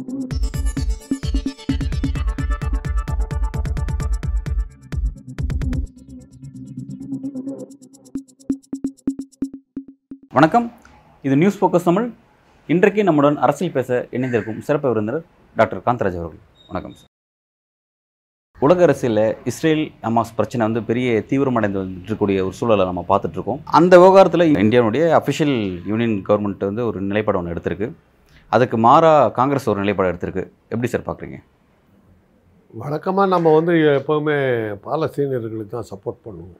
வணக்கம். இது news focus Tamil. இன்றைக்கு நம்முடன் அரசியல் பேச இணைந்திருக்கும் சிறப்பு விருந்தினர் டாக்டர் காந்தராஜ் அவர்கள். வணக்கம் சார். உலக அரசியலில் இஸ்ரேல் ஹமாஸ் பிரச்சனை வந்து பெரிய தீவிரமடைந்து இருக்கக்கூடிய ஒரு சூழலை நம்ம பார்த்துட்ருக்கோம் அந்த விவகாரத்தில் இந்தியாவுடைய அஃபிஷியல் யூனியன் கவர்மெண்ட் வந்து ஒரு நிலைப்பாடு ஒன்று எடுத்திருக்கு. அதுக்கு மாறா காங்கிரஸ் ஒரு நிலைப்பாடு எடுத்திருக்கு. எப்படி சார் பார்க்குறீங்க? வழக்கமாக நம்ம வந்து எப்போவுமே பாலஸ்தீனியர்களுக்கு தான் சப்போர்ட் பண்ணுவோம்.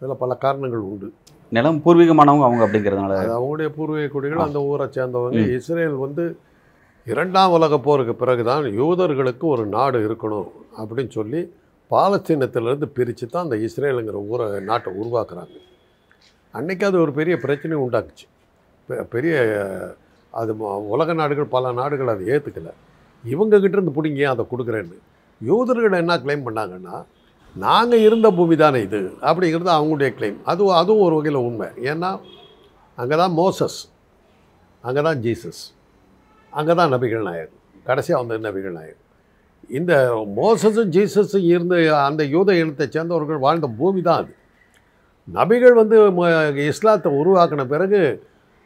இதில் பல காரணங்கள் உண்டு. நிலம் பூர்வீகமானவங்க அவங்க அப்படிங்கிறதுனால. அது அவங்களுடைய பூர்வீக குடிகள். அந்த ஊரை சேர்ந்தவங்க. இஸ்ரேல் வந்து இரண்டாம் உலக போருக்கு பிறகுதான் யூதர்களுக்கு ஒரு நாடு இருக்கணும் அப்படின்னு சொல்லி பாலஸ்தீனத்திலிருந்து பிரித்து தான் அந்த இஸ்ரேலுங்கிற ஊரை நாட்டை உருவாக்குறாங்க. அன்னைக்கு அது ஒரு பெரிய பிரச்சனையை உண்டாக்குச்சு. பெ- பெரிய அது உலக நாடுகள் பல நாடுகள் அதை ஏற்றுக்கல இவங்ககிட்ட இருந்து பிடிங்க அதை கொடுக்குறேன்னு? யூதர்கள் என்ன க்ளைம் பண்ணாங்கன்னா நாங்கள் இருந்த பூமி தானே இது அப்படிங்கிறது அவங்களுடைய க்ளைம் அதுவும் அதுவும் ஒரு வகையில் உண்மை. ஏன்னா அங்கே தான் மோசஸ் அங்கே தான் ஜீசஸ் அங்கே தான் நபிகள் நாயகம் கடைசியாக வந்த நபிகள் நாயகம் இந்த மோசஸும் ஜீசஸும் இருந்த அந்த யூத இனத்தை சேர்ந்தவர்கள் வாழ்ந்த பூமி தான் அது. நபிகள் வந்து இஸ்லாத்தை உருவாக்கின பிறகு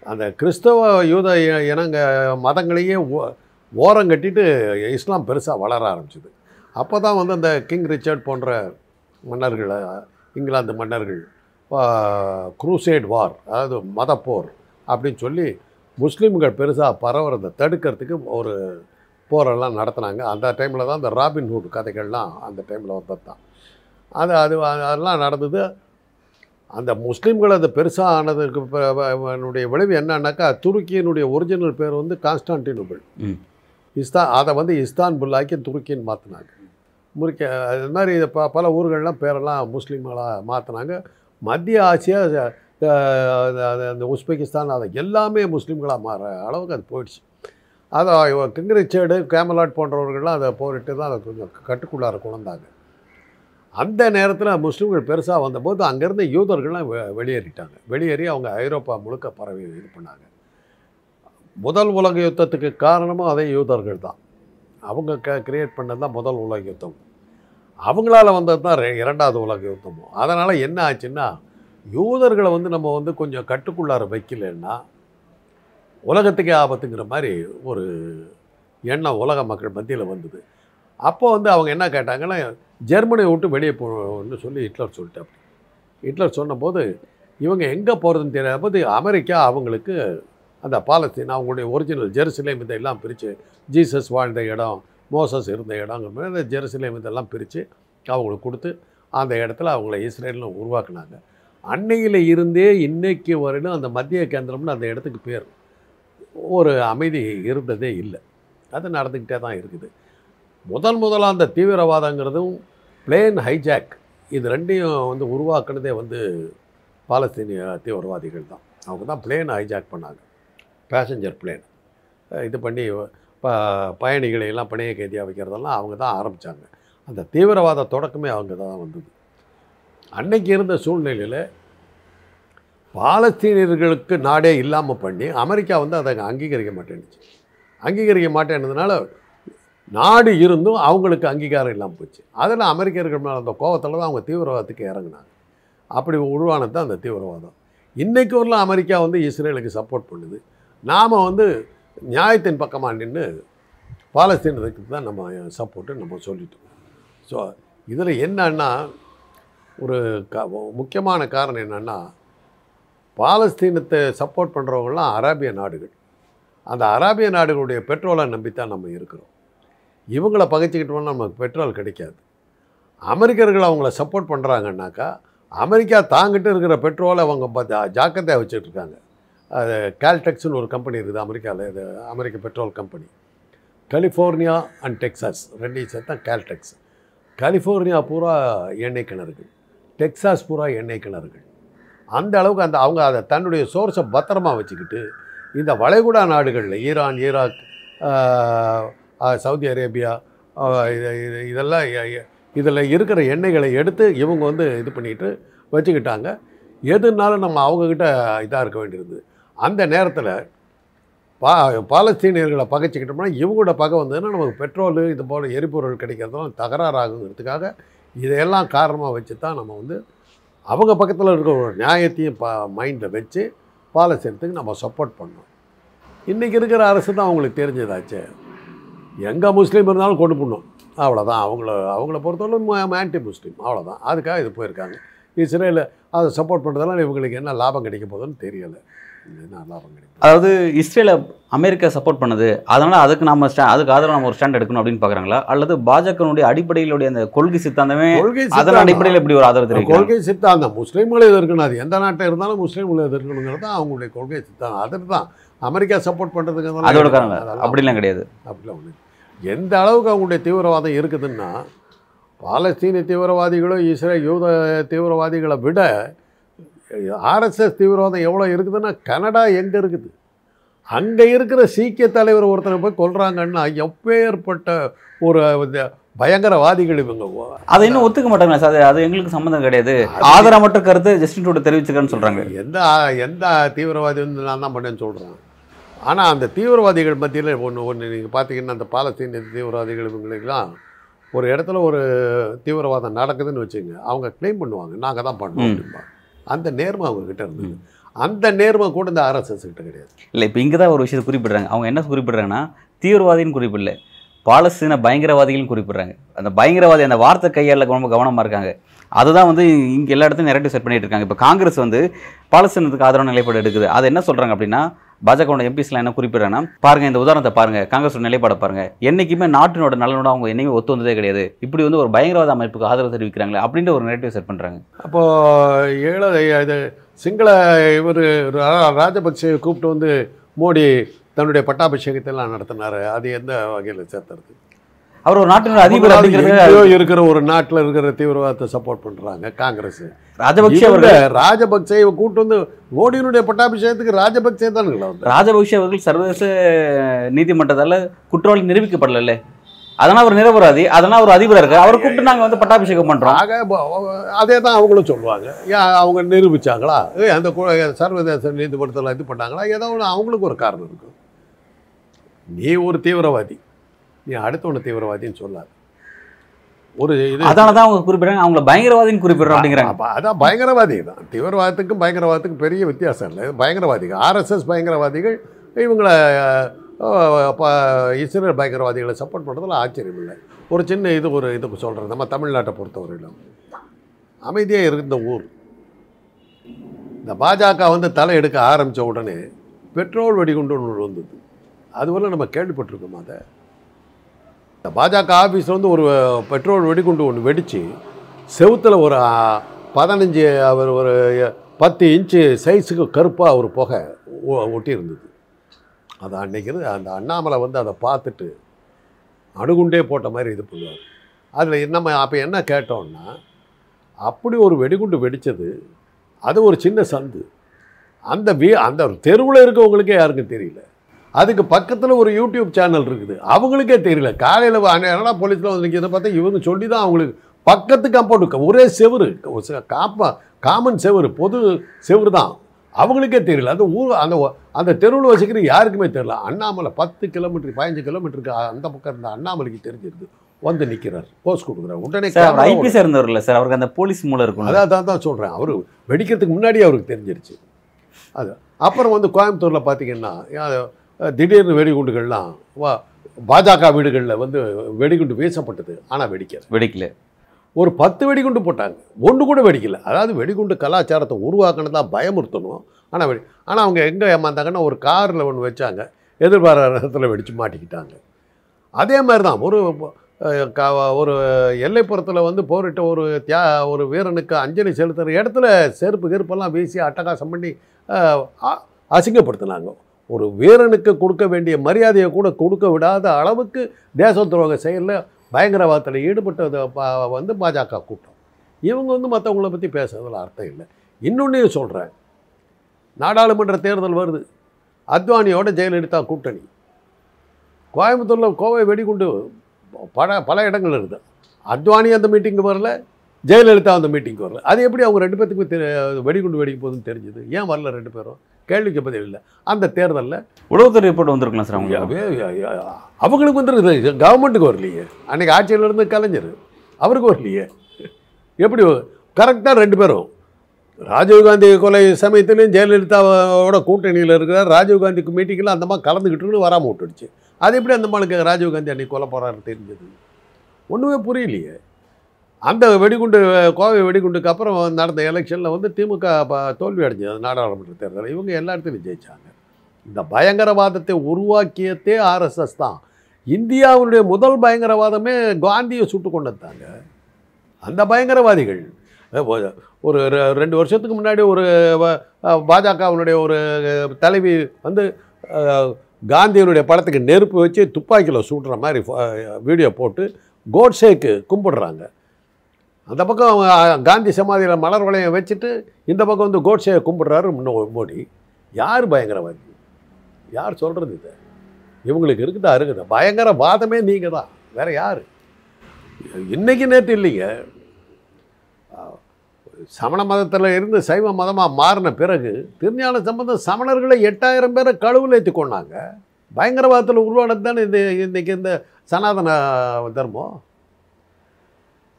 அந்த கிறிஸ்தவ யூத இனங்க மதங்களையே ஓ- ஓரம் கட்டிட்டு இஸ்லாம் பெருசாக வளர ஆரம்பிச்சுது. அப்போ தான் வந்து அந்த கிங் ரிச்சர்ட் போன்ற மன்னர்கள் இங்கிலாந்து மன்னர்கள் குரூசேட் வார் அதாவது மதப்போர் அப்படின்னு சொல்லி முஸ்லீம்கள் பெருசாக பரவுறதை தடுக்கிறதுக்கு ஒரு போரெல்லாம் நடத்துனாங்க. அந்த டைமில் தான் இந்த ராபின்ஹுட் கதைகள்லாம் அந்த டைமில் வந்தது தான் அது அது அதெல்லாம் நடந்தது. அந்த முஸ்லீம்கள் அது பெருசாக ஆனதுக்கு அதனுடைய விளைவு என்னன்னாக்கா துருக்கியினுடைய ஒரிஜினல் பேர் வந்து கான்ஸ்டான்டினோபிள். இஸ்தான் அதை வந்து இஸ்தான்புல்லாக்கி துருக்கின்னு மாற்றினாங்க முறிக்க அது மாதிரி ப பல ஊர்கள்லாம் பேரெல்லாம் முஸ்லீம்களாக மாற்றினாங்க மத்திய ஆசியா அந்த உஸ்பெகிஸ்தான் அதை எல்லாமே முஸ்லீம்களாக மாற அளவுக்கு அது போயிடுச்சு. அதை கிங் ரிச்சர்டு கேமலாட் போன்றவர்கள்லாம் அதை போரிட்டு தான் அதை கொஞ்சம் கட்டுக்குள்ளார கொண்டாங்க அந்த நேரத்தில் முஸ்லீம்கள் பெருசாக வந்தபோது அங்கேருந்து யூதர்கள்லாம் வெ- வெளியேறிட்டாங்க. வெளியேறி அவங்க ஐரோப்பா முழுக்க பரவி இது பண்ணாங்க. முதல் உலக யுத்தத்துக்கு காரணமும் அதே யூதர்கள் தான். அவங்க க கிரியேட் பண்ணது தான் முதல் உலக யுத்தம். அவங்களால வந்தது தான் ரெ- இரண்டாவது உலக யுத்தமும் அதனால் என்ன ஆச்சுன்னா யூதர்களை வந்து நம்ம வந்து கொஞ்சம் கட்டுக்குள்ளார வைக்கலன்னா உலகத்துக்கே ஆபத்துங்கிற மாதிரி ஒரு எண்ணம் உலக மக்கள் மத்தியில் வந்தது. அப்போ வந்து அவங்க என்ன கேட்டாங்கன்னா ஜெர்மனியை விட்டு வெளியே போகணும்னு சொல்லி ஹிட்லர் சொல்லிட்டேன் ஹிட்லர் சொன்னபோது இவங்க எங்கே போகிறதுன்னு தெரியாத போது அமெரிக்கா அவங்களுக்கு அந்த பாலஸ்தீன் அவங்களுடைய ஒரிஜினல் ஜெருசலேம் இதெல்லாம் பிரித்து ஜீசஸ் வாழ்ந்த இடம் மோசஸ் இருந்த இடங்கிற மாதிரி அந்த ஜெருசலேம் இதெல்லாம் பிரித்து அவங்களுக்கு கொடுத்து அந்த இடத்துல அவங்கள இஸ்ரேலில் உருவாக்குனாங்க. அன்னையில் இருந்தே இன்றைக்கு வரையிலும் அந்த மத்திய கேந்திரம்னு அந்த இடத்துக்கு பேர். ஒரு அமைதி இருந்ததே இல்லை. அது நடந்துக்கிட்டே தான் இருக்குது. முதல் முதலாக அந்த தீவிரவாதங்கிறதும் பிளேன் ஹைஜாக் இது ரெண்டையும் வந்து உருவாக்குனதே வந்து பாலஸ்தீனிய தீவிரவாதிகள் தான். அவங்க தான் பிளேன் ஹைஜாக் பண்ணாங்க. பேசஞ்சர் பிளேன் இது பண்ணி ப பயணிகளை எல்லாம் பிணைய கைதியாக வைக்கிறதெல்லாம் அவங்க தான் ஆரம்பித்தாங்க அந்த தீவிரவாத தொடக்கமே அவங்க தான் வந்தது. அன்னைக்கு இருந்த சூழ்நிலையில் பாலஸ்தீனியர்களுக்கு நாடே இல்லாமல் பண்ணி அமெரிக்கா வந்து அதை அங்கீகரிக்க மாட்டேன்னுச்சு. அங்கீகரிக்க மாட்டேன்னதுனால நாடு இருந்தும் அவங்களுக்கு அங்கீகாரம் இல்லாமல் போச்சு. அதில் அமெரிக்கர்கள் மேலே அந்த கோவத்தில் தான் அவங்க தீவிரவாதத்துக்கு இறங்கினாங்க. அப்படி உருவானது தான் அந்த தீவிரவாதம். இன்றைக்கு வரலாம் அமெரிக்கா வந்து இஸ்ரேலுக்கு சப்போர்ட் பண்ணுது. நாம் வந்து நியாயத்தின் பக்கமாக நின்று பாலஸ்தீனத்துக்கு தான் நம்ம சப்போர்ட்டு நம்ம சொல்லிட்டோம். ஸோ இதில் என்னன்னா ஒரு க முக்கியமான காரணம் என்னென்னா பாலஸ்தீனத்தை சப்போர்ட் பண்ணுறவங்களாம் அராபிய நாடுகள். அந்த அராபிய நாடுகளுடைய பெட்ரோலை நம்பித்தான் நம்ம இருக்கிறோம். இவங்கள பகைச்சிக்கிட்டோம்னா நமக்கு பெட்ரோல் கிடைக்காது. அமெரிக்கர்கள் அவங்கள சப்போர்ட் பண்ணுறாங்கன்னாக்கா அமெரிக்கா தாங்கிட்டு இருக்கிற பெட்ரோலை அவங்க பார்த்தா ஜாக்கிரதையாக வச்சுட்ருக்காங்க அது கேல்டெக்ஸ்னு ஒரு கம்பெனி இருக்குது அமெரிக்காவில் இது அமெரிக்க petrol company California and Texas ரெண்டையும் சேர்த்தா கேல்டெக்ஸ் கலிஃபோர்னியா பூரா எண்ணெய் கிணறுகள். டெக்ஸாஸ் பூரா எண்ணெய் கிணறுகள். அந்த அளவுக்கு அந்த அவங்க அதை தன்னுடைய சோர்ஸை பத்திரமா வச்சுக்கிட்டு இந்த வளைகுடா நாடுகளில் ஈரான் ஈராக் சவுதி அரேபியா இது- இது- இதெல்லாம் இதில் இருக்கிற எண்ணெய்களை எடுத்து இவங்க வந்து இது பண்ணிட்டு வச்சுக்கிட்டாங்க. எதுனாலும் நம்ம அவங்கக்கிட்ட இதாக இருக்க வேண்டியிருந்தது அந்த நேரத்தில் பா பாலஸ்தீனியர்களை பகைச்சிக்கிட்டோம்னா இவங்களோட பகை வந்ததுன்னா நமக்கு பெட்ரோலு இது போல் எரிபொருள் கிடைக்கிறதுலாம் தகராறாகுங்கிறதுக்காக இதையெல்லாம் காரணமாக வச்சு தான் நம்ம வந்து அவங்க பக்கத்தில் இருக்கிற ஒரு நியாயத்தையும் பா மைண்டில் வச்சு பாலஸ்தீனத்துக்கு நம்ம சப்போர்ட் பண்ணோம் இன்றைக்கி இருக்கிற அரசு தான் அவங்களுக்கு தெரிஞ்சதாச்சே. எங்கே முஸ்லீம் இருந்தாலும் கொண்டு போடணும். அவ்வளோதான் அவங்கள அவங்கள பொறுத்தவரை ஆன்டி முஸ்லீம் அவ்வளோதான் அதுக்காக இது போயிருக்காங்க. இஸ்ரேல் அதை சப்போர்ட் பண்ணுறதால இவங்களுக்கு என்ன லாபம் கிடைக்க போகுதுன்னு தெரியலை. என்ன லாபம் கிடைக்கும் அதாவது இஸ்ரேலை அமெரிக்கா சப்போர்ட் பண்ணுது. அதனால அதுக்கு நம்ம ஸ்டா அதுக்கு ஆதரவு நம்ம ஒரு ஸ்டாண்ட் எடுக்கணும் அப்படின்னு பார்க்குறாங்களா அல்லது பாஜகனுடைய அடிப்படையிலுடைய அந்த கொள்கை சித்தாந்தமே கொள்கை அதன். அடிப்படையில் எப்படி ஒரு ஆதரவு தெரிவிக்கிறாங்க? கொள்கை சித்தாந்தம். முஸ்லீம்களை எதிர்க்கணும். அது எந்த நாட்டை இருந்தாலும் முஸ்லீம்களை எதிர்க்கணுங்கிறது தான் அவங்களுடைய கொள்கை சித்தாந்தம். அதுக்கு தான் அமெரிக்கா சப்போர்ட் பண்ணுறதுக்கு அதோட காரணம் அப்படிலாம் கிடையாது. அப்படிலாம் ஒன்று எந்த அளவுக்கு அவங்களுடைய தீவிரவாதம் இருக்குதுன்னா பாலஸ்தீன தீவிரவாதிகளோ இஸ்ரேல் யூத தீவிரவாதிகளை விட ஆர்எஸ்எஸ் தீவிரவாதம் எவ்வளோ இருக்குதுன்னா கனடா எங்கே இருக்குது? அங்கே இருக்கிற சீக்கிய தலைவர் ஒருத்தனை போய் கொல்றாங்கன்னா எப்பேற்பட்ட ஒரு பயங்கரவாதிகள் இவங்க. அதை இன்னும் ஒத்துக்க மாட்டாங்க சார் அது- எங்களுக்கு சம்மந்தம் கிடையாது. ஆதரவற்ற கருத்து ஜஸ்டின் டூட தெரிவிச்சுக்கிறேன்னு சொல்றாங்க. எந்த எந்த தீவிரவாதி வந்து நான் தான் பண்ணேன்னு சொல்கிறேன் ஆனால் அந்த தீவிரவாதிகள் மத்தியில் ஒன்று ஒன்று நீங்கள் பார்த்தீங்கன்னா அந்த பாலஸ்தீன தீவிரவாதிகள் இவங்களுக்கெல்லாம் ஒரு இடத்துல ஒரு தீவிரவாதம் நடக்குதுன்னு வச்சுங்க அவங்க க்ளைம் பண்ணுவாங்க. நாங்கள் தான் பண்ணோம். அப்படிம்பாங்க. அந்த நேர்மை அவங்க கிட்ட இருந்தது. அந்த நேர்மை கூட இந்த ஆர்எஸ்எஸ் கிட்ட கிடையாது. இல்லை இப்போ இங்கே தான் ஒரு விஷயத்தை குறிப்பிடுறாங்க. அவங்க என்ன குறிப்பிடுறாங்கன்னா தீவிரவாதின்னு குறிப்பிடல. பாலஸ்தீன பயங்கரவாதிகள்னு குறிப்பிடுறாங்க. அந்த பயங்கரவாதி அந்த வார்த்தை கையாள ரொம்ப கவனமாக இருக்காங்க. அதுதான் வந்து இங்கே எல்லா இடத்துலையும் நெரட்டிவ் செட் பண்ணிட்டு இருக்காங்க. இப்போ காங்கிரஸ் வந்து பாலஸ்தீனத்துக்கு ஆதரவான நிலைப்பாடு எடுக்குது. அது என்ன சொல்கிறாங்க அப்படின்னா பாஜகவோட எம்பிஸ்லாம் என்ன குறிப்பிடுறாங்கன்னா பாருங்க இந்த உதாரணத்தை பாருங்க காங்கிரஸோட நிலைப்பாட பாருங்க. என்னைக்குமே நாட்டினோட நலனோட அவங்க என்னைக்குமே ஒத்து வந்ததே கிடையாது. இப்படி வந்து ஒரு பயங்கரவாத அமைப்புக்கு ஆதரவு தெரிவிக்கிறாங்களே அப்படின்ற ஒரு நெரட்டிவ் செட் பண்ணுறாங்க அப்போது ஏழ இது சிங்கள இவர் ராஜபக்சே கூப்பிட்டு வந்து மோடி தன்னுடைய பட்டாபிஷேகத்தெல்லாம் நடத்தினாரு. அது எந்த வகையில் சேர்த்துறது? அவர் ஒரு நாட்டினோட அதிபர் அப்படிங்கிறது இருக்கிற ஒரு நாட்டில் இருக்கிற தீவிரவாதத்தை சப்போர்ட் பண்றாங்க காங்கிரஸ். ராஜபக்ஷ இவங்க அவர்கள் ராஜபக்சேவை கூட்டு வந்து மோடியினுடைய பட்டாபிஷேகத்துக்கு ராஜபக்சே தானுங்களா வந்து ராஜபக்ஷ அவர்கள் சர்வதேச நீதிமன்றத்தால குற்றவாளி நிரூபிக்கப்படல அதனால அவர் நிரபராதி அதனால அவர் அதிபரா இருக்கு அவரை கூப்பிட்டு நாங்க வந்து பட்டாபிஷேகம் பண்றோம். ஆக அதே தான் அவங்களும் சொல்லுவாங்க. ஏன் அவங்க நிரூபிச்சாங்களா? ஏய், அந்த சர்வதேச நீதிமன்றத்தில் இது பண்ணாங்களா? ஏதோ ஒன்று அவங்களுக்கு ஒரு காரணம் இருக்கும் நீ ஒரு தீவிரவாதி. நீ அடுத்தவன தீவிரவாதின்னு சொல்லாது. ஒரு இது அதனாலதான் அவங்க குறிப்பிடுறாங்க. அவங்கள பயங்கரவாதின்னு குறிப்பிடுறோம் அப்படிங்கிறாங்க. அப்ப அதான் பயங்கரவாதி தான். தீவிரவாதத்துக்கும் பயங்கரவாதத்துக்கும் பெரிய வித்தியாசம் இல்லை. பயங்கரவாதிகள் ஆர்எஸ்எஸ் பயங்கரவாதிகள் இவங்களை இஸ்ரேல் பயங்கரவாதிகளை சப்போர்ட் பண்ணுறதுல ஆச்சரியம் இல்லை. ஒரு சின்ன இது ஒரு இது சொல்கிறேன் நம்ம தமிழ்நாட்டை பொறுத்தவரையிலும். அமைதியாக இருந்த ஊர். இந்த பாஜக வந்து தலை எடுக்க ஆரம்பித்த உடனே பெட்ரோல் வெடிகுண்டு ஒன்று வந்தது அதுவரை நம்ம கேள்விப்பட்டிருக்கோம் அதை? இந்த பாஜக ஆஃபீஸில் வந்து ஒரு பெட்ரோல் வெடிகுண்டு ஒன்று வெடித்து செவுத்தில் ஒரு பதினஞ்சு அவர் ஒரு பத்து இன்ச்சு சைஸுக்கு கருப்பாக ஒரு புகை ஒ- ஒட்டி இருந்தது அது அன்னைக்கு அந்த அண்ணாமலை வந்து அதை பார்த்துட்டு அணுகுண்டே போட்ட மாதிரி இது பண்ணுவார். அதில் நம்ம அப்போ என்ன கேட்டோம்னா அப்படி ஒரு வெடிகுண்டு வெடித்தது அது ஒரு சின்ன சந்து. அந்த வீ அந்த தெருவில் இருக்கவங்களுக்கே யாருக்கும் தெரியல. அதுக்கு பக்கத்தில் ஒரு யூடியூப் சேனல் இருக்குது. அவங்களுக்கே தெரியல. காலையில் என்னடா போலீஸில் வந்து நிற்கிறத பார்த்தா இவங்க சொல்லி தான் அவங்களுக்கு பக்கத்து காம்பவுண்டு ஒரே செவுரு காப்பா காமன் செவுரு பொது செவுரு தான் அவங்களுக்கே தெரியல. அந்த ஊர் அந்த அந்த தெருவில் வசிக்கிற யாருக்குமே தெரியல. அண்ணாமலை பத்து கிலோமீட்டர் பதினஞ்சு கிலோமீட்டருக்கு அந்த பக்கம் இருந்த அண்ணாமலைக்கு தெரிஞ்சிருக்கு வந்து நிற்கிறார் போஸ்ட் கொடுக்குறாரு. உடனே சார் ஐபிஎஸ் இருந்தவர்ல சார் அவருக்கு அந்த போலீஸ் மூலம் இருக்கும் அதான் அதான் தான் சொல்கிறேன் அவர் வெடிக்கிறதுக்கு முன்னாடியே அவருக்கு தெரிஞ்சிருச்சு. அது அப்புறம் வந்து கோயம்புத்தூரில் பார்த்தீங்கன்னா திடீர்னு வெடிகுண்டுகள்லாம் வா பாஜக வீடுகளில் வந்து வெடிகுண்டு வீசப்பட்டது. ஆனால் வெடிக்கல. வெடிக்கல. ஒரு பத்து வெடிகுண்டு போட்டாங்க. ஒன்று கூட வெடிக்கல. அதாவது வெடிகுண்டு கலாச்சாரத்தை உருவாக்கணும் தான் பயமுறுத்தணும். ஆனால் வெடி ஆனால் அவங்க எங்கே ஏமாந்தாங்கன்னா ஒரு காரில் ஒன்று வச்சாங்க. எதிர்பாராத நேரத்தில் வெடித்து மாட்டிக்கிட்டாங்க. அதே மாதிரி தான் ஒரு ஒரு எல்லைப்புறத்தில் வந்து போரிட்ட ஒரு தியா ஒரு வீரனுக்கு அஞ்சலி செலுத்துகிற இடத்துல செருப்பு கெருப்பெல்லாம் வீசி அட்டகாசம் பண்ணி அசிங்கப்படுத்தினாங்க. ஒரு வீரனுக்கு கொடுக்க வேண்டிய மரியாதையை கூட கொடுக்க விடாத அளவுக்கு தேச துரோக செயலில் பயங்கரவாதத்தில் ஈடுபட்டது பா- வந்து பாஜக கூட்டம். இவங்க வந்து மற்றவங்கள பற்றி பேசுறதுல அர்த்தம் இல்லை. இன்னொன்றையும் சொல்கிறேன் நாடாளுமன்ற தேர்தல் வருது. அத்வானியோட ஜெயலலிதா கூட்டணி. கோயம்புத்தூரில் கோவை வெடிகுண்டு பல பல இடங்கள் இருக்குது அத்வானி அந்த மீட்டிங்கு வரல ஜெயலலிதா அந்த மீட்டிங்க்கு வரல. அது எப்படி அவங்க ரெண்டு பேர்த்துக்கு தெரி- வெடிகுண்டு வெடிக்க போகுதுன்னு தெரிஞ்சுது? ஏன் வரல ரெண்டு பேரும்? கேள்விக்கு பதில் இல்லை. அந்த தேர்தலில் உளவுத்துறை ரிப்போர்ட் வந்திருக்கலாம் சார் அவங்களுக்கு. அவங்களுக்கு வந்துருக்குது கவர்மெண்ட்டுக்கு வரலையே. அன்னைக்கு ஆட்சியில் இருந்து கலைஞர். அவருக்கு வரலையே. எப்படி கரெக்டாக ரெண்டு பேரும். ராஜீவ்காந்தி கொலை சமயத்துலையும் ஜெயலலிதாவோட கூட்டணியில் இருக்கிறார். ராஜீவ்காந்தி மீட்டிங்கில் அந்த மாதிரி கலந்துக்கிட்டுன்னு வராமல் விட்டுடுச்சு. அது எப்படி அந்த மாளுக்கு ராஜீவ்காந்தி அன்னைக்கு கொலை போகிறாரு தெரிஞ்சது? ஒன்றுமே புரியலையே. அந்த வெடிகுண்டு கோவை வெடிகுண்டுக்கு அப்புறம் நடந்த எலெக்ஷனில் வந்து திமுக ப- தோல்வி அடைஞ்சது நாடாளுமன்ற தேர்தல் இவங்க எல்லா இடத்துலையும் ஜெயித்தாங்க இந்த பயங்கரவாதத்தை உருவாக்கியதே ஆர்எஸ்எஸ் தான். இந்தியாவுடைய முதல் பயங்கரவாதமே காந்தியை சுட்டு கொண்டுத்தாங்க. அந்த பயங்கரவாதிகள் ஒரு ரெ- ரெண்டு வருஷத்துக்கு முன்னாடி ஒரு பாஜகவினுடைய ஒரு தலைவி வந்து காந்தியினுடைய படத்துக்கு நெருப்பு வச்சு துப்பாக்கியில் சுடுற மாதிரி வீடியோ போட்டு கோட்ஸேக்கு கும்பிடுறாங்க. அந்த பக்கம் காந்தி சமாதியில் மலர் வளையம் வச்சுட்டு இந்த பக்கம் வந்து கோட்ஸே கும்பிட்றாரு முன்னோ மோடி. யார் பயங்கரவாதி? யார் சொல்கிறது இதை? இவங்களுக்கு இருக்குதா? இருக்குதா? பயங்கரவாதமே நீங்கள் தான். வேறு யார்? இன்றைக்கி நேற்று இல்லைங்க. சமண மதத்தில் இருந்து சைவ மதமாக மாறின பிறகு திருஞான சம்பந்தம் சமணர்களை எட்டாயிரம் பேரை கழுவில் ஏற்றி கொண்டாங்க பயங்கரவாதத்தில் உருவானது தானே இந்த இன்றைக்கி இந்த சனாதன தர்மம்?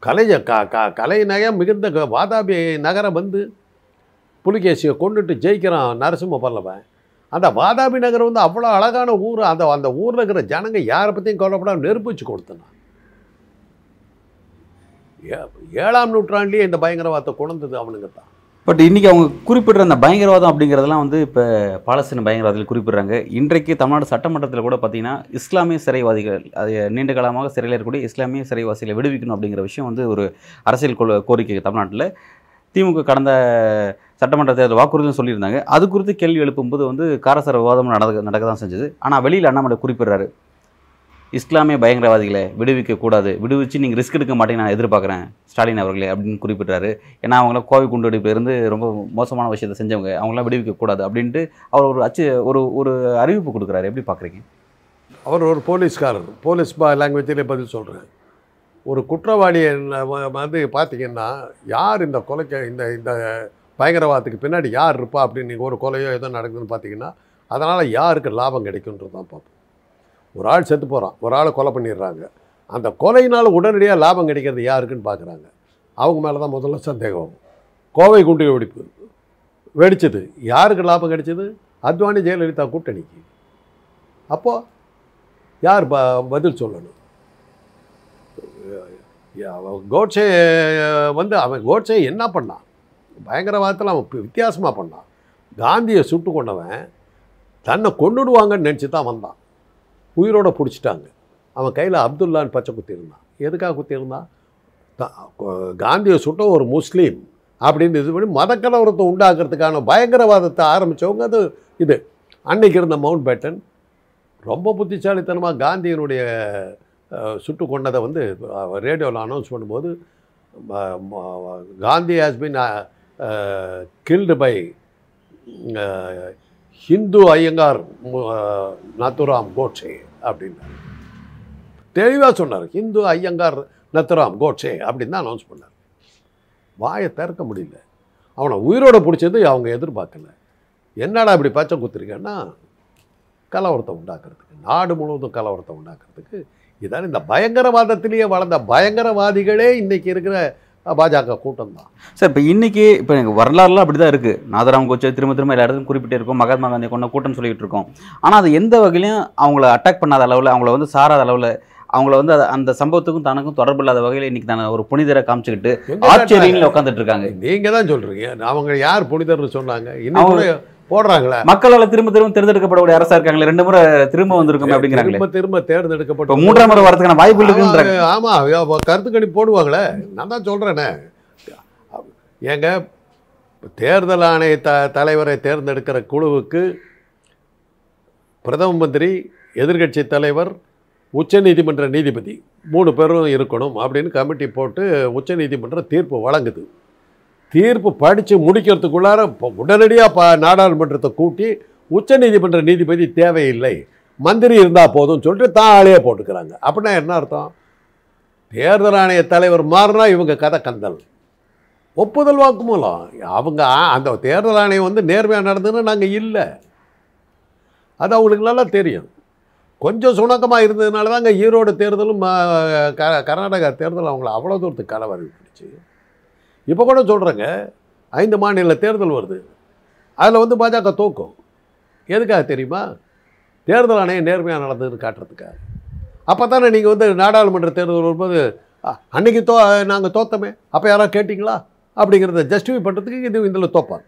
கலை க க கலை நயம் மிகுந்த க- வாதாபி நகரம் வந்து புலிகேசியை கொண்டுட்டு ஜெயிக்கிறான் நரசிம்ம பல்லவன் அந்த வாதாபி நகரம் வந்து அவ்வளோ அழகான ஊர். அந்த அந்த ஊரில் இருக்கிற ஜனங்க யாரை பற்றியும் கவலைப்படாமல் நெருப்பிச்சு கொடுத்தனான். ஏ- ஏழாம் நூற்றாண்டிலே இந்த பயங்கரவாதத்தை கொண்டது அவனுங்க தான். பட் இன்றைக்கி அவங்க குறிப்பிடுற அந்த பயங்கரவாதம் அப்படிங்கிறதெல்லாம் வந்து இப்போ பாலஸ்தீன பயங்கரவாதிகள் குறிப்பிடுறாங்க. இன்றைக்கு தமிழ்நாடு சட்டமன்றத்தில் கூட பார்த்திங்கன்னா இஸ்லாமிய சிறைவாதிகள் அது நீண்ட காலமாக சிறையில் இருக்கக்கூடிய இஸ்லாமிய சிறைவாசிகளை விடுவிக்கணும் அப்படிங்கிற விஷயம் வந்து ஒரு அரசியல் கோரிக்கை தமிழ்நாட்டில். திமுக கடந்த சட்டமன்ற தேர்தல் வாக்குறுதியும் சொல்லியிருந்தாங்க. அது குறித்து கேள்வி எழுப்பும்போது வந்து காரசார விவாதம் நடக்க நடக்க தான் செஞ்சது. ஆனால் வெளியில் அண்ணாமலை குறிப்பிடுறாரு. இஸ்லாமிய பயங்கரவாதிகளை விடுவிக்க கூடாது. விடுவிச்சு நீங்கள் ரிஸ்க் எடுக்க மாட்டேங்க நான் எதிர்பார்க்குறேன். ஸ்டாலின் அவர்களே அப்படின்னு குறிப்பிட்டாரு ஏன்னா அவங்களாம் கோவை குண்டுவெடிப்பிலிருந்து ரொம்ப மோசமான விஷயத்தை செஞ்சவங்க அவங்களாம் விடுவிக்க கூடாது அப்படின்ட்டு அவர் ஒரு அச்சு ஒரு ஒரு அறிவிப்பு கொடுக்குறாரு. எப்படி பார்க்குறீங்க? அவர் ஒரு போலீஸ்காரர். போலீஸ் பா லாங்குவேஜிலே பதில் சொல்கிறேன் ஒரு குற்றவாளியை வந்து பார்த்தீங்கன்னா யார் இந்த கொலைக்கு இந்த இந்த பயங்கரவாதத்துக்கு பின்னாடி யார் இருப்பா அப்படின்னு நீங்கள் ஒரு கொலையோ எதோ நடக்குதுன்னு பார்த்தீங்கன்னா அதனால் யாருக்கு லாபம் கிடைக்குன்றது தான் பார்ப்போம். ஒரு ஆள் செத்து போகிறான் ஒரு ஆளை கொலை பண்ணிடுறாங்க. அந்த கொலையினால் உடனடியாக லாபம் கிடைக்கிறது யாருக்குன்னு பார்க்குறாங்க. அவங்க மேலே தான் முதல்ல சந்தேகம். கோவை குண்டு வெடிப்பு வெடிச்சது. யாருக்கு லாபம் கிடைச்சது? அத்வானி ஜெயலலிதா கூட்டணிக்கு. அப்போது யார் ப பதில் சொல்லணும்? கோட்ஸே வந்து அவன் கோட்ஸே என்ன பண்ணான் பயங்கரவாதத்தில் அவன் வித்தியாசமாக பண்ணான் காந்தியை சுட்டு கொண்டவன் தன்னை கொண்டுடுவாங்கன்னு நினச்சி தான் வந்தான். உயிரோட பிடிச்சிட்டாங்க. அவன் கையில் அப்துல்லான்னு பச்சை குத்திருந்தான் எதுக்காக குத்திருந்தான் த- காந்தியை சுட்ட ஒரு முஸ்லீம் அப்படின்னு இது பண்ணி மதக்கலவரத்தை உண்டாக்குறதுக்கான பயங்கரவாதத்தை ஆரம்பித்தவங்க அது இது. அன்னைக்கு இருந்த மவுண்ட் பேட்டன் ரொம்ப புத்திசாலித்தனமாக காந்தியினுடைய சுட்டு கொண்டதை வந்து ரேடியோவில் அனௌன்ஸ் பண்ணும்போது Gandhi has been killed by Hindu Iyengar Nathuram Godse அப்படின்னார். தெளிவாக சொன்னார் ஹிந்து ஐயங்கார் நத்துராம் கோட்சே அப்படின்னு தான் அனௌன்ஸ் பண்ணார். வாயை திறக்க முடியல. அவனை உயிரோட பிடிச்சது அவங்க எதிர்பார்க்கல. என்னடா இப்படி பச்சை குத்துருக்கேன்னா கலவரத்தை உண்டாக்குறதுக்கு நாடு முழுவதும் கலவரத்தை உண்டாக்குறதுக்கு இதான் இந்த பயங்கரவாதத்திலேயே வளர்ந்த பயங்கரவாதிகளே இன்றைக்கி இருக்கிற பாஜக கூட்டம் தான் சார் இப்போ இன்னைக்கு இப்போ எனக்கு வரலாறுலாம் அப்படி தான் இருக்குது நாதராம் கோச்சை திரும்ப திரும்ப எல்லா இடத்துலையும் குறிப்பிட்டே இருக்கோம். மகாத்மா காந்தி கொண்ட கூட்டம் சொல்லிட்டு இருக்கோம். ஆனால் அது எந்த வகையிலையும் அவங்கள அட்டாக் பண்ணாத அளவில் அவங்கள வந்து சாராத அளவில் அவங்கள வந்து அந்த சம்பவத்துக்கும் தனக்கும் தொடர்பு இல்லாத வகையில் இன்னைக்கு தானே ஒரு புனிதரை காமிச்சுக்கிட்டு எங்க ஆச்சரியங்களில் உட்காந்துட்டு இருக்காங்க. நீங்க தான் சொல்றீங்க. அவங்க யார் புனிதர்னு சொன்னாங்க? இன்னும் போடுறாங்களே? மக்களால் திரும்ப திரும்ப தேர்ந்தெடுக்கப்படக்கூடிய அரசா இருக்காங்களே ரெண்டு முறை திரும்ப வந்திருக்கோம் அப்படிங்கிறாங்களே. திரும்ப திரும்ப தேர்ந்தெடுக்கப்பட்ட மூன்றாம் முறை வரதுக்கான வாய்ப்பு இருக்குன்றாங்க. ஆமா கருத்து கணிப்பு போடுவாங்களே. நான் தான் சொல்றேனே. ஏங்க தேர்தல் ஆணைய த தலைவரை தேர்ந்தெடுக்கிற குழுவுக்கு பிரதம மந்திரி எதிர்க்கட்சி தலைவர் உச்சநீதிமன்ற நீதிபதி மூணு பேரும் இருக்கணும் அப்படின்னு கமிட்டி போட்டு உச்சநீதிமன்றம் தீர்ப்பு வழங்குது. தீர்ப்பு படித்து முடிக்கிறதுக்குள்ளார உடனடியாக ப நாடாளுமன்றத்தை கூட்டி உச்சநீதிமன்ற நீதிபதி தேவையில்லை. மந்திரி இருந்தால் போதும்னு சொல்லிட்டு தான் ஆளையே போட்டுக்கிறாங்க. அப்படின்னா என்ன அர்த்தம்? தேர்தல் ஆணைய தலைவர் மாறினா இவங்க கதை கந்தல். ஒப்புதல் வாக்குமூலம் அவங்க அந்த தேர்தல் ஆணையம் வந்து நேர்மையாக நடந்ததுன்னு நாங்கள் இல்லை. அது அவங்களுக்கு நல்லா தெரியும். கொஞ்சம் சுணக்கமாக இருந்ததுனால தாங்க ஈரோடு தேர்தலும் க கர்நாடகா தேர்தல் அவங்கள அவ்வளோ தூரத்துக்கு கலவரம் பிடிச்சி இப்போ கூட சொல்கிறேங்க ஐந்து மாநில தேர்தல் வருது. அதில் வந்து பாஜக தோக்கும். எதுக்காக தெரியுமா? தேர்தல் ஆணையம் நேர்மையாக நடந்ததுன்னு காட்டுறதுக்காக. அப்போ தானே நீங்கள் வந்து நாடாளுமன்ற தேர்தல் வரும்போது அன்றைக்கி தோ நாங்கள் தோத்தமே. அப்போ யாராவது கேட்டிங்களா? அப்படிங்கிறத ஜஸ்டிஃபை பண்ணுறதுக்கு இது இதில் தோப்பாங்க.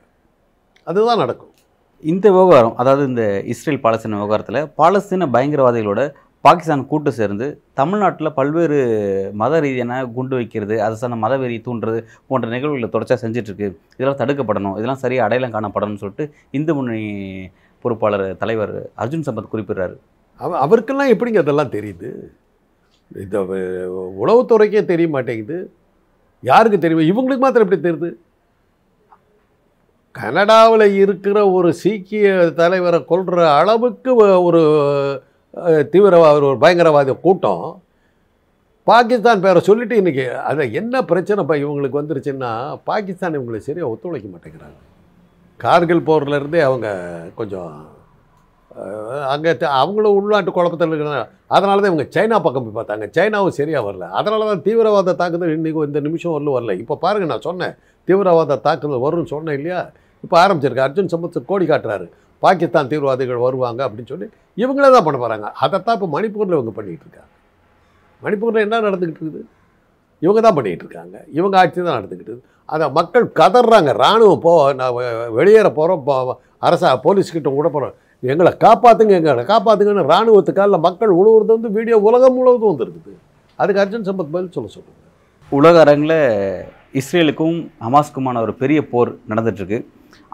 அதுதான் நடக்கும். இந்த விவகாரம் அதாவது இந்த இஸ்ரேல் பாலஸ்தீன விவகாரத்தில் பாலஸ்தீன பயங்கரவாதிகளோட பாகிஸ்தான் கூட்டு சேர்ந்து தமிழ்நாட்டில் பல்வேறு மத ரீதியான குண்டு வைக்கிறது அது சார்ந்த மதவெறி தூண்டுறது போன்ற நிகழ்வுகளை தொடர்ச்சியாக செஞ்சிட்ருக்கு. இதெல்லாம் தடுக்கப்படணும். இதெல்லாம் சரியாக அடையாளம் காணப்படணும்னு சொல்லிட்டு இந்து முன்னணி பொறுப்பாளர் தலைவர் அர்ஜுன் சம்பத் குறிப்பிடுறாரு. அவ அவருக்கெல்லாம் எப்படிங்க அதெல்லாம் தெரியுது? இந்த உளவுத்துறைக்கே தெரிய மாட்டேங்குது. யாருக்கு தெரியும்? இவங்களுக்கு மாத்திரம் எப்படி தெரியுது? கனடாவில் இருக்கிற ஒரு சீக்கிய தலைவரை கொள்கிற அளவுக்கு ஒரு தீவிரவாத ஒரு பயங்கரவாத கூட்டம். பாகிஸ்தான் பேரை சொல்லிட்டு இன்றைக்கி அதில் என்ன பிரச்சனை இப்போ இவங்களுக்கு வந்துருச்சுன்னா பாகிஸ்தான் இவங்களுக்கு சரியாக ஒத்துழைக்க மாட்டேங்கிறாங்க. கார்கில் போர்லேருந்தே அவங்க கொஞ்சம் அங்கே அவங்களும் உள்நாட்டு குழப்பத்தில் இருக்கிறாங்க. அதனால தான் இவங்க சைனா பக்கம் போய் பார்த்தாங்க. சைனாவும் சரியாக வரல. அதனால தான் தீவிரவாத தாக்குதல் இன்றைக்கி இந்த நிமிஷம் வரல வரல. இப்போ பாருங்கள் நான் சொன்னேன் தீவிரவாத தாக்குதல் வரும்னு சொன்னேன் இல்லையா? இப்போ ஆரம்பிச்சிருக்கு. அர்ஜுன் சம்பத் கோடி காட்டுறாரு. பாகிஸ்தான் தீவிரவாதிகள் வருவாங்க அப்படின்னு சொல்லி இவங்களே தான் பண்ண போகிறாங்க அதைத்தான் இப்போ மணிப்பூரில் இவங்க பண்ணிகிட்டு இருக்காங்க. மணிப்பூரில் என்ன நடந்துக்கிட்டு இருக்குது? இவங்க தான் பண்ணிகிட்டு இருக்காங்க. இவங்க ஆட்சி தான் நடந்துக்கிட்டு இருக்குது. அதை மக்கள் கதறாங்க இராணுவம் போ நான் வெளியேற போகிறோம் அரசா போலீஸ்கிட்ட விட போகிறோம் எங்களை காப்பாற்றுங்க எங்களை காப்பாற்றுங்கன்னு இராணுவத்துக்கால மக்கள் உழுவுறது வந்து வீடியோ உலகம் முழுவதும் வந்துருக்குது. அதுக்கு அர்ஜுன் சம்பத் பதில் சொல்ல சொல்லுங்கள் உலக அரங்கில் இஸ்ரேலுக்கும் ஹமாஸ்க்குமான ஒரு பெரிய போர் நடந்துட்டுருக்கு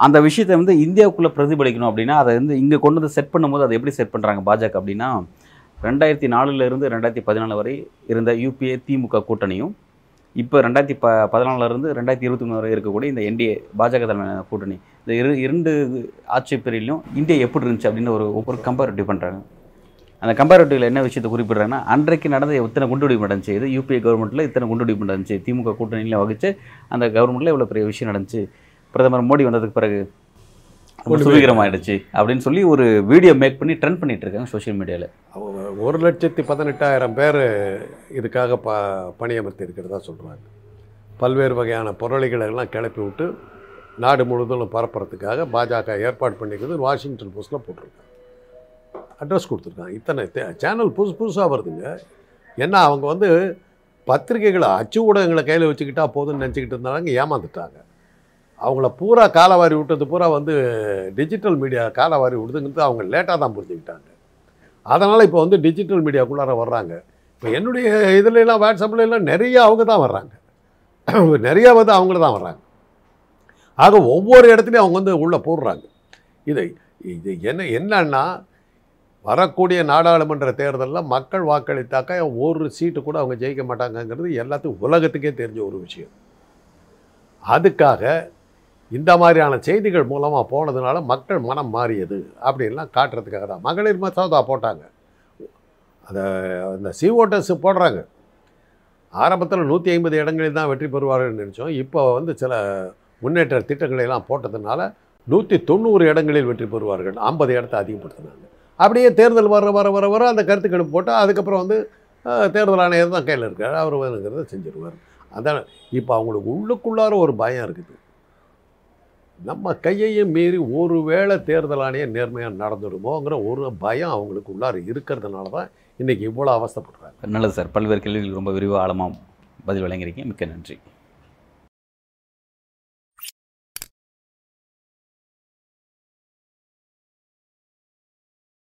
அந்த விஷயத்தை வந்து இந்தியாவுக்குள்ளே பிரதிபலிக்கணும் அப்படின்னா அதை வந்து இங்கே கொண்டு வந்து செட் பண்ணும்போது அதை எப்படி செட் பண்ணுறாங்க பாஜக அப்படின்னா ரெண்டாயிரத்தி நாலுலேருந்து ரெண்டாயிரத்தி பதினாலு வரை இருந்த யூபிஏ திமுக கூட்டணியும் இப்போ ரெண்டாயிரத்தி ப பதினாலருந்து ரெண்டாயிரத்தி இருபத்தி மூணு வரை இருக்கக்கூடிய இந்த என்டிஏ பாஜக தலைமையான கூட்டணி. இந்த இரு இரண்டு ஆட்சி பிரிவிலும் இந்தியா எப்படி இருந்துச்சு அப்படின்னு ஒரு ஒரு கம்பேரிட்டிவ் பண்ணுறாங்க அந்த கம்பேரிட்டிவில் என்ன விஷயத்தை குறிப்பிட்றாங்கன்னா அன்றைக்கு நடந்த இத்தனை குண்டுவெடிப்பு நடந்துச்சு. இது யூபிஏ கவர்மெண்ட்டில் இத்தனை குண்டுவெடிப்பு நடந்துச்சு. திமுக கூட்டணியில் வகிச்சு. அந்த கவர்மெண்ட்டில் இவ்வளோ பெரிய விஷயம் நடந்துச்சு. பிரதமர் மோடி வந்ததுக்கு பிறகு ரொம்ப ஒண்ணுமே சுவீகரமாயிடுச்சு அப்படின்னு சொல்லி ஒரு வீடியோ மேக் பண்ணி ட்ரெண்ட் பண்ணிட்டு இருக்காங்க சோஷியல் மீடியாவில் ஒரு லட்சத்தி பதினெட்டாயிரம் பேர் இதுக்காக ப பணியமர்த்தி இருக்கிறதா சொல்கிறாங்க பல்வேறு வகையான பொருளிகளை எல்லாம் கிளப்பி விட்டு நாடு முழுவதும் பரப்புறதுக்காக பாஜக ஏற்பாடு பண்ணிக்கிறது வாஷிங்டன் போஸ்ட்டில் போட்டிருக்காங்க. அட்ரஸ் கொடுத்துருக்காங்க. இத்தனை சேனல் புதுசு புதுசாக வருதுங்க. ஏன்னா அவங்க வந்து பத்திரிகைகளை அச்சு ஊடகங்களை கையில் வச்சுக்கிட்டா போதும்னு நினச்சிக்கிட்டு இருந்தாங்க ஏமாந்துட்டாங்க. அவங்கள பூரா காலவாரி விட்டது பூரா வந்து டிஜிட்டல் மீடியா காலவாரி விடுதுங்கிறது அவங்க லேட்டாக தான் புரிஞ்சுக்கிட்டாங்க. அதனால் இப்போ வந்து டிஜிட்டல் மீடியாக்குள்ளார வர்றாங்க. இப்போ என்னுடைய இதுலலாம் வாட்ஸ்அப்லாம் நிறைய அவங்க தான் வர்றாங்க. நிறையா வந்து அவங்கள தான் வர்றாங்க. ஆக ஒவ்வொரு இடத்துலையும் அவங்க வந்து உள்ளே போடுறாங்க. இதை இது என்ன என்னன்னா வரக்கூடிய நாடாளுமன்ற தேர்தலில் மக்கள் வாக்களித்தாக்கா ஒரு சீட்டு கூட அவங்க ஜெயிக்க மாட்டாங்கங்கிறது எல்லாத்துக்கும் உலகத்துக்கே தெரிஞ்ச ஒரு விஷயம். அதுக்காக இந்த மாதிரியான செய்திகள் மூலமாக போனதுனால மக்கள் மனம் மாறியது அப்படின்லாம் காட்டுறதுக்காக தான். மகளிர் மசோதா போட்டாங்க. அதை அந்த சி போடுறாங்க. ஆரம்பத்தில் நூற்றி ஐம்பது இடங்களில் தான் வெற்றி பெறுவார்கள்னு நினச்சோம். இப்போ வந்து சில முன்னேற்ற திட்டங்களை எல்லாம் போட்டதுனால நூற்றி தொண்ணூறு இடங்களில் வெற்றி பெறுவார்கள். ஐம்பது இடத்தை அதிகப்படுத்தினாங்க. அப்படியே தேர்தல் வர வர வர வர அந்த கருத்துக்கணிப்பு போட்டால் அதுக்கப்புறம் வந்து தேர்தல் ஆணையர் தான் கையில் இருக்கார். அவர் வேணுங்கிறத செஞ்சிருவார். அதான் இப்போ அவங்களுக்கு உள்ளுக்குள்ளார ஒரு பயம் இருக்குது. நம்ம கையையும் மீறி ஒருவேளை தேர்தல் ஆணையம் நேர்மையாக நடந்துடுமோங்கிற ஒரு பயம் அவங்களுக்கு உள்ளார இருக்கிறதுனால தான் இன்றைக்கி இவ்வளோ அவஸ்தப்படுறாங்க. நல்லது சார். பல்வேறு கேள்விகளுக்கு ரொம்ப விரிவாக ஆழமாக பதில் வழங்கியிருக்கீங்க. மிக்க நன்றி.